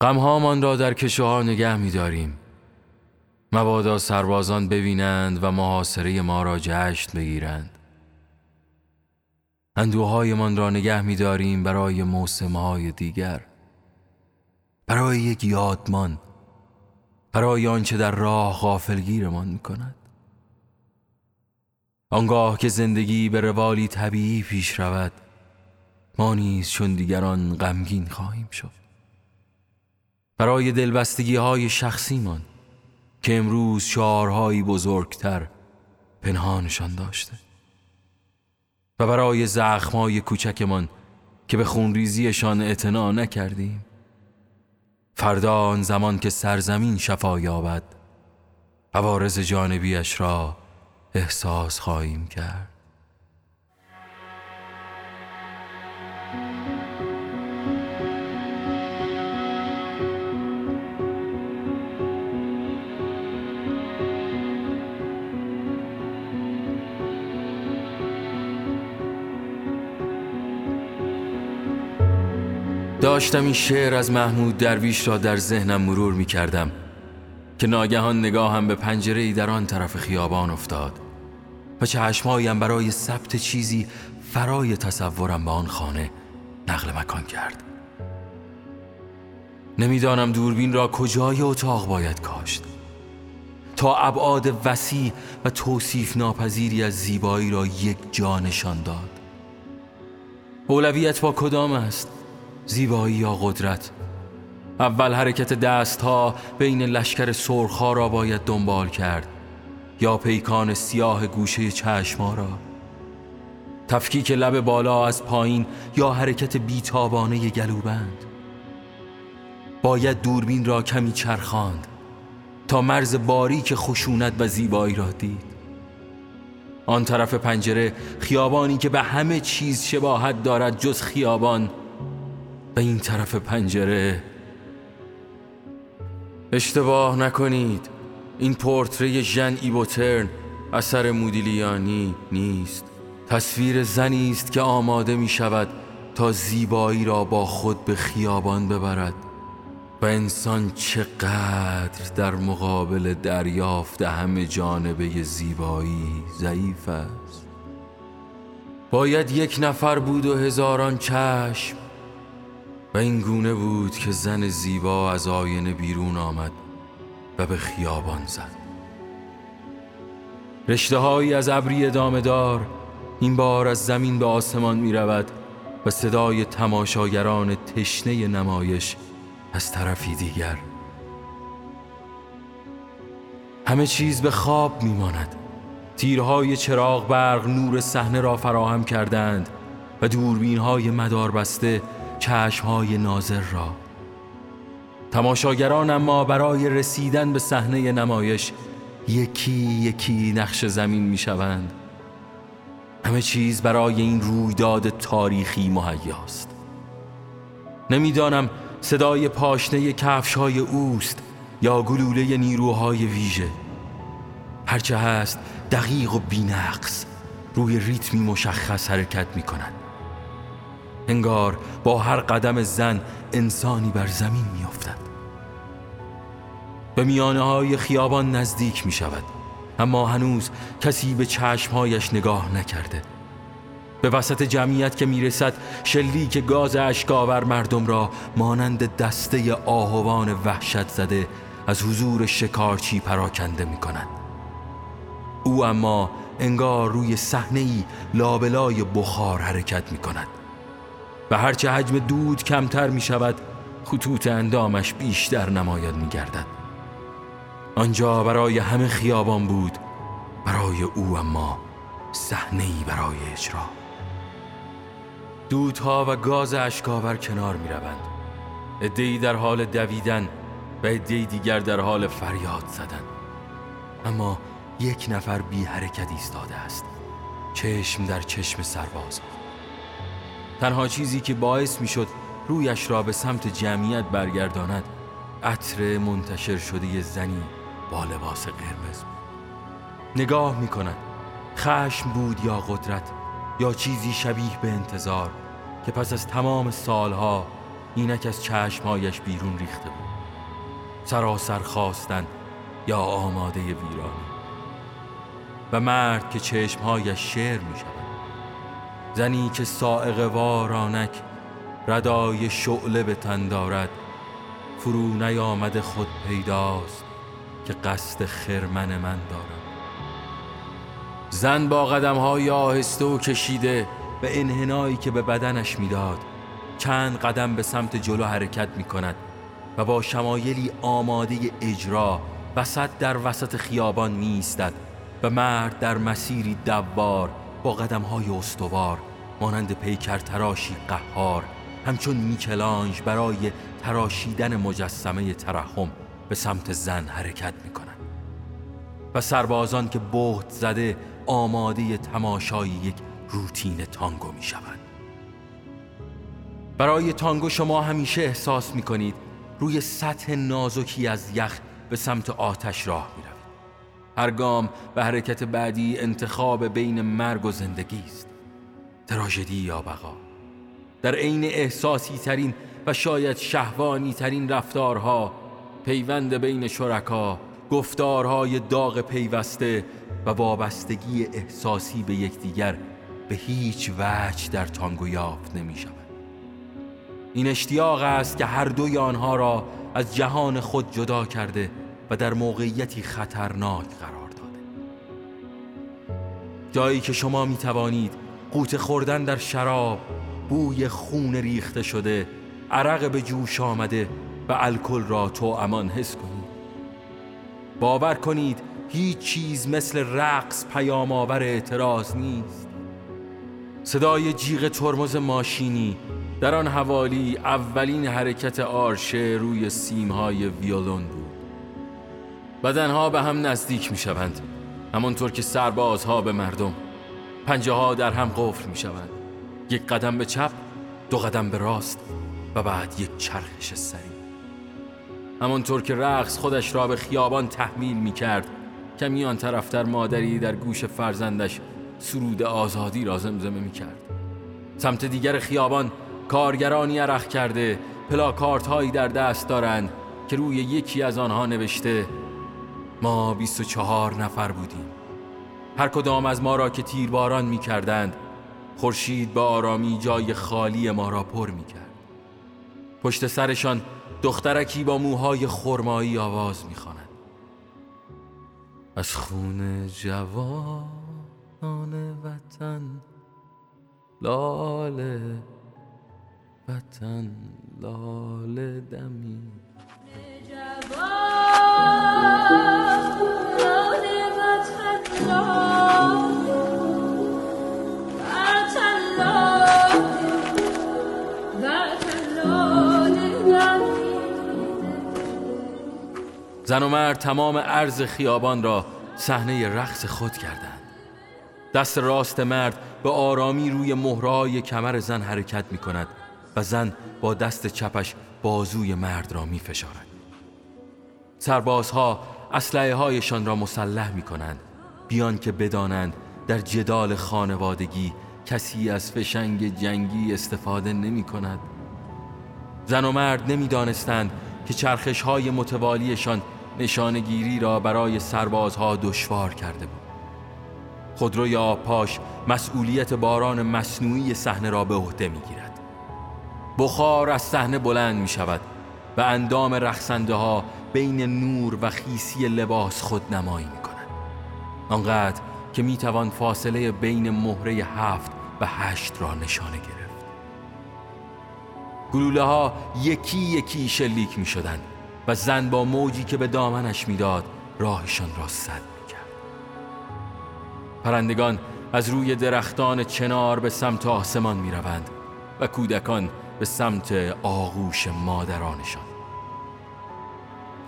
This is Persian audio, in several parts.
غمهامان را در کشوها نگه می داریم مبادا سربازان ببینند و محاصره ما را جشن بگیرند. اندوهایمان را نگه می داریم برای موسمهای دیگر. برای یک یادمان. برای آنچه در راه غافلگیرمان می کند آنگاه که زندگی به روالی طبیعی پیش رود ما نیز چون دیگران غمگین خواهیم شد. برای دلبستگی های شخصیمان که امروز شعارهایی بزرگتر پنهانشان داشته. و برای زخمهای کوچکمان که به خونریزیشان اعتنا نکردیم فردا آن زمان که سرزمین شفا یابد عوارض جانبیش را احساس خواهیم کرد. داشتم این شعر از محمود درویش را در ذهنم مرور می کردم که ناگهان نگاهم به پنجره ای در آن طرف خیابان افتاد و چشمهایم برای ثبت چیزی فرای تصورم به آن خانه نقل مکان کرد. نمی‌دانم دوربین را کجای اتاق باید کاشت. تا ابعاد وسیع و توصیف ناپذیری از زیبایی را یک جا نشان داد. اولویت با کدام است؟ زیبایی یا قدرت. اول حرکت دست ها بین لشکر سرخا را باید دنبال کرد یا پیکان سیاه گوشه چشما را. تفکیک لب بالا از پایین یا حرکت بیتابانه گلوبند. باید دوربین را کمی چرخاند تا مرز باریک خشونت و زیبایی را دید. آن طرف پنجره خیابانی که به همه چیز شباهت دارد جز خیابان و این طرف پنجره. اشتباه نکنید. این پورتری ژن ایبوترن اثر مودیلیانی نیست. تصویر زنی است که آماده می شود تا زیبایی را با خود به خیابان ببرد و انسان چقدر در مقابل دریافت همه جانبه زیبایی ضعیف است. باید یک نفر بود و هزاران چشم و این گونه بود که زن زیبا از آینه بیرون آمد و به خیابان زد. رشته هایی از ابری ادامه دار این بار از زمین به آسمان می رود و صدای تماشاگران تشنه نمایش از طرفی دیگر. همه چیز به خواب می ماند تیرهای چراغ برق نور صحنه را فراهم کردند و دوربین های مدار بسته چشمهای ناظر را. تماشاگران اما برای رسیدن به صحنه نمایش یکی یکی نقش زمین می شوند همه چیز برای این رویداد تاریخی مهیاست. نمی‌دانم صدای پاشنه کفش های اوست یا گلوله نیروهای ویژه. هرچه هست دقیق و بینقص روی ریتمی مشخص حرکت می کنند انگار با هر قدم زن انسانی بر زمین می افتد. به میانه های خیابان نزدیک می شود اما هنوز کسی به چشمهایش نگاه نکرده. به وسط جمعیت که می‌رسد شلیک گاز اشکاور مردم را مانند دسته آهوان وحشت زده از حضور شکارچی پراکنده می کند او اما انگار روی صحنه ای لابلای بخار حرکت می کند و هرچه حجم دود کمتر می شود خطوط اندامش بیشتر نمایان می گردد آنجا برای همه خیابان بود برای او اما صحنه برای اجرا. دودها و گاز اشکاور کنار می روند ادهی در حال دویدن و ادهی دیگر در حال فریاد زدن. اما یک نفر بی حرکت ایستاده است. چشم در چشم سرباز تنها چیزی که باعث می شد رویش را به سمت جمعیت برگرداند عطر منتشر شده زنی با لباس قرمز بود. نگاه می کند خشم بود یا قدرت یا چیزی شبیه به انتظار که پس از تمام سالها اینک از چشمهایش بیرون ریخته بود. سراسر خواستن یا آماده ویرانی. و مرد که چشمهایش شعر می شود زنی که سائق وارانک ردای شعله به تن دارد فرو نیامد خود پیداست که قصد خرمن من دارد زن با قدم های آهسته و کشیده به انحنایی که به بدنش می‌داد چند قدم به سمت جلو حرکت می کند و با شمایلی آماده اجرا وسط در وسط خیابان می و مرد در مسیری دوار با قدم های استوار مانند پیکر تراشی قهار همچون میکلانج برای تراشیدن مجسمه ترحم به سمت زن حرکت می کنند و سربازان که بهت زده آماده تماشای یک روتین تانگو می شوند برای تانگو شما همیشه احساس می کنید روی سطح نازکی از یخ به سمت آتش راه می روید هر گام به حرکت بعدی انتخاب بین مرگ و زندگی است. تراژدی یا بقا. در عین احساسی ترین و شاید شهوانی ترین رفتارها پیوند بین شرکا گفتارهای داغ پیوسته و وابستگی احساسی به یکدیگر به هیچ وجه در تانگو یافت نمی شود. این اشتیاق است که هر دوی آنها را از جهان خود جدا کرده و در موقعیتی خطرناک قرار داده. جایی که شما می توانید قوت خوردن در شراب بوی خون ریخته شده عرق به جوش آمده و الکل را تو امان حس کنید. باور کنید هیچ چیز مثل رقص پیام آور اعتراض نیست. صدای جیغ ترمز ماشینی در آن حوالی اولین حرکت آرشه روی سیمهای ویولون بود. بدنها به هم نزدیک می شوند همانطور که سربازها به مردم. پنجه ها در هم قفل می شوند یک قدم به چپ دو قدم به راست و بعد یک چرخش سریع. همانطور که رقص خودش را به خیابان تحمیل می کرد کمی آن طرفتر مادری در گوش فرزندش سرود آزادی را زمزمه می کرد سمت دیگر خیابان کارگرانی عرق کرده پلاکارت هایی در دست دارند که روی یکی از آنها نوشته ما 24 نفر بودیم. هر کدام از ما را که تیرباران می کردند خورشید با آرامی جای خالی ما را پر می کرد پشت سرشان دخترکی با موهای خرمایی آواز می خاند. از خون جوان وطن لاله وطن لاله دمی. زن و مرد تمام عرض خیابان را صحنه رقص خود کردند. دست راست مرد به آرامی روی مهرهای کمر زن حرکت می کند و زن با دست چپش بازوی مرد را می فشارد سربازها اسلحه هایشان را مسلح می کنند بیان که بدانند در جدال خانوادگی کسی از فشنگ جنگی استفاده نمی کند زن و مرد نمی دانستند که چرخش های متوالیشان نشانگیری را برای سربازها دشوار کرده بود. خودروی آبپاش مسئولیت باران مصنوعی صحنه را به عهده می گیرد بخار از صحنه بلند می شود و اندام رخصنده ها بین نور و خیسی لباس خود نمایی می کنند آنقدر که می توان فاصله بین مهره هفت و هشت را نشانه گرفت. گلوله ها یکی یکی شلیک می شدند و زن با موجی که به دامنش می‌داد راهشان را سد می‌کرد. پرندگان از روی درختان چنار به سمت آسمان می‌روند و کودکان به سمت آغوش مادرانشان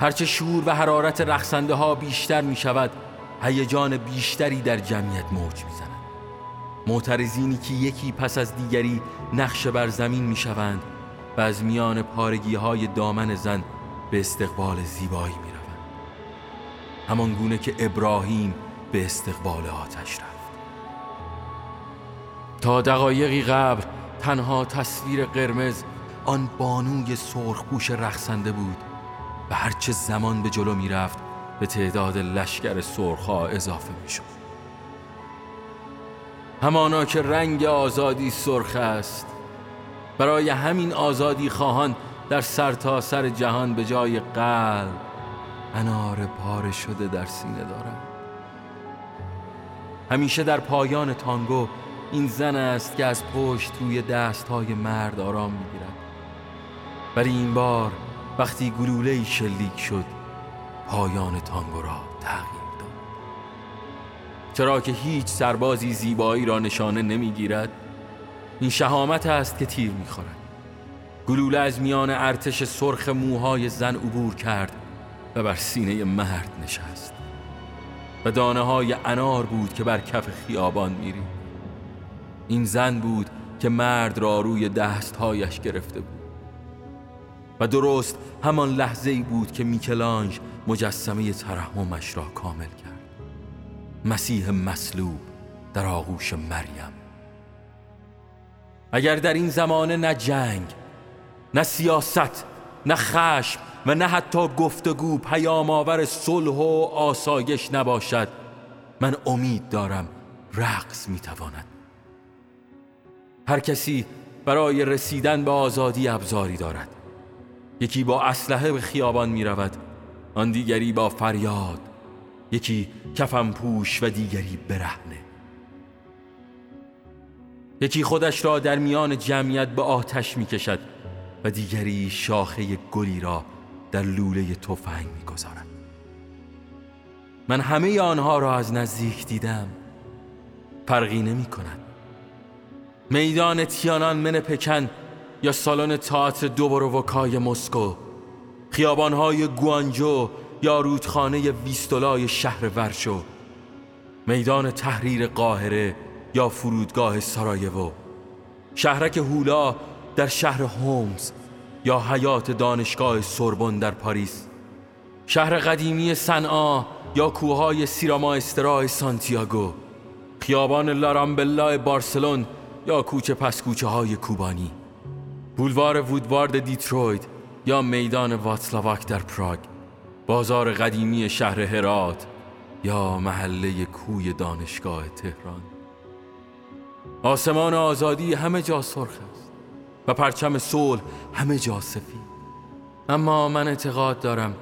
هرچه شور و حرارت رقصنده ها بیشتر می شود هیجان بیشتری در جمعیت موج می زند معترضینی که یکی پس از دیگری نقش بر زمین می شوند و از میان پارگی های دامن زن به استقبال زیبایی می روند همان گونه که ابراهیم به استقبال آتش رفت. تا دقایقی قبل تنها تصویر قرمز آن بانوی سرخپوش رقصنده بود و هرچه زمان به جلو می‌رفت به تعداد لشکر سرخا اضافه می‌شد. همانا که رنگ آزادی سرخ است برای همین آزادی خواهان در سرتاسر سر جهان به جای قلب انار پاره شده در سینه دارد همیشه در پایان تانگو این زن است که از پشت روی دست های مرد آرام می‌گیرد. ولی این بار وقتی گلوله شلیک شد پایان تانگو را تغییر داد. چرا که هیچ سربازی زیبایی را نشانه نمی‌گیرد این شهامت است که تیر می‌خورد. گلوله از میان ارتش سرخ موهای زن عبور کرد و بر سینه مرد نشست. و دانه های انار بود که بر کف خیابان میری این زن بود که مرد را روی دستهایش گرفته بود. و درست همان لحظه ای بود که میکلانج مجسمه ترحمش را کامل کرد. مسیح مصلوب در آغوش مریم. اگر در این زمانه نه جنگ نه سیاست نه خشم و نه حتی گفتگو پیام آور صلح و آسایش نباشد من امید دارم رقص می‌تواند. هر کسی برای رسیدن به آزادی ابزاری دارد. یکی با اسلحه به خیابان می رود آن دیگری با فریاد یکی کفم پوش و دیگری برهنه. یکی خودش را در میان جمعیت به آتش می کشد و دیگری شاخه گلی را در لوله تفنگ می گذارد. من همه آنها را از نزدیک دیدم. فرقی نمی کند میدان تیانان من پکن یا سالن تئاتر دوبرووکای مسکو؟ خیابانهای گوانجو یا رودخانه ویستولای شهر ورشو؟ میدان تحریر قاهره یا فرودگاه سارایوو شهرک هولا در شهر هومز یا حیات دانشگاه سوربن در پاریس؟ شهر قدیمی صنعا یا کوههای سیراما استرای سانتیاگو؟ خیابان لارامبلا بارسلون یا کوچه پس کوچه های کوبانی؟ بولوار وودوارد دیترویت یا میدان واتسلاواک در پراگ بازار قدیمی شهر هرات یا محله کوی دانشگاه تهران. آسمان آزادی همه جا سرخ است و پرچم صلح همه جا سفید. اما من اعتقاد دارم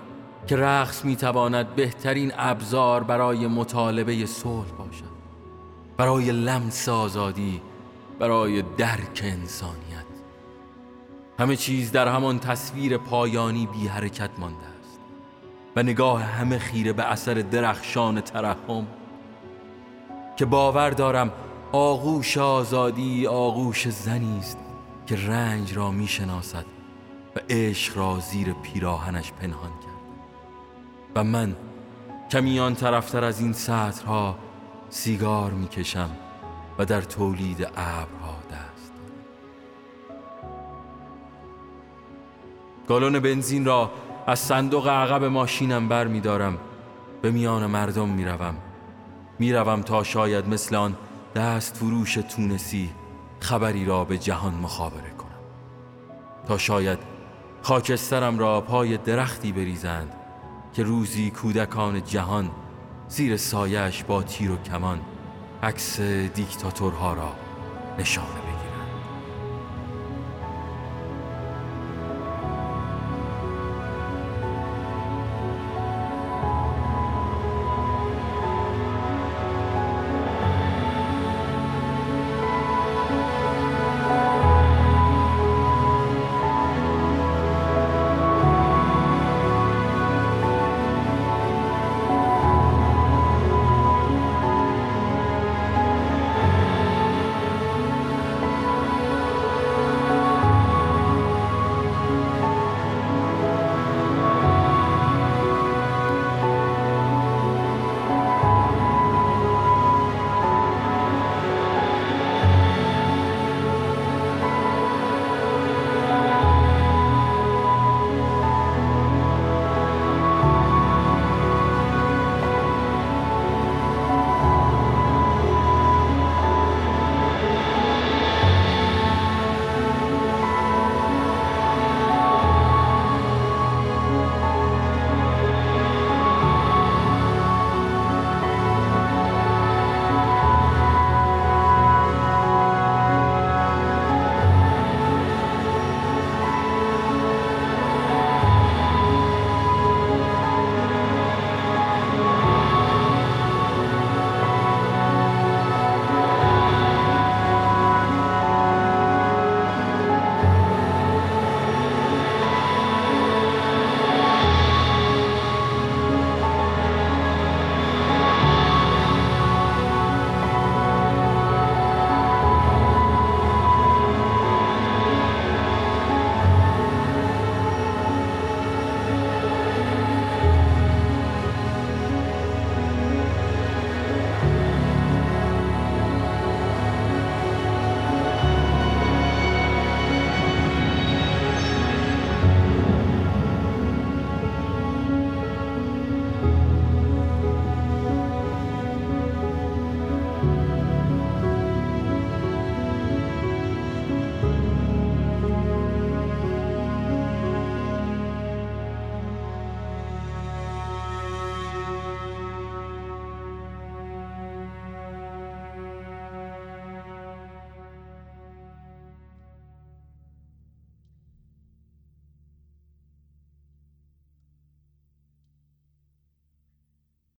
که رقص می‌تواند بهترین ابزار برای مطالبه صلح باشد برای لمس آزادی برای درک انسانیت. همه چیز در همان تصویر پایانی بی حرکت مانده است و نگاه همه خیره به اثر درخشان ترحم که باور دارم آغوش آزادی آغوش زنی است که رنج را می‌شناسد و عشق را زیر پیراهنش پنهان کرد. و من کمیان طرفتر از این سطرها سیگار می‌کشم و در تولید ابرها گالون بنزین را از صندوق عقب ماشینم بر می دارم. به میان مردم می روم. می روم تا شاید مثل آن دست فروش تونسی خبری را به جهان مخابره کنم. تا شاید خاکسترم را پای درختی بریزند که روزی کودکان جهان زیر سایش با تیر و کمان عکس دیکتاتورها را نشانه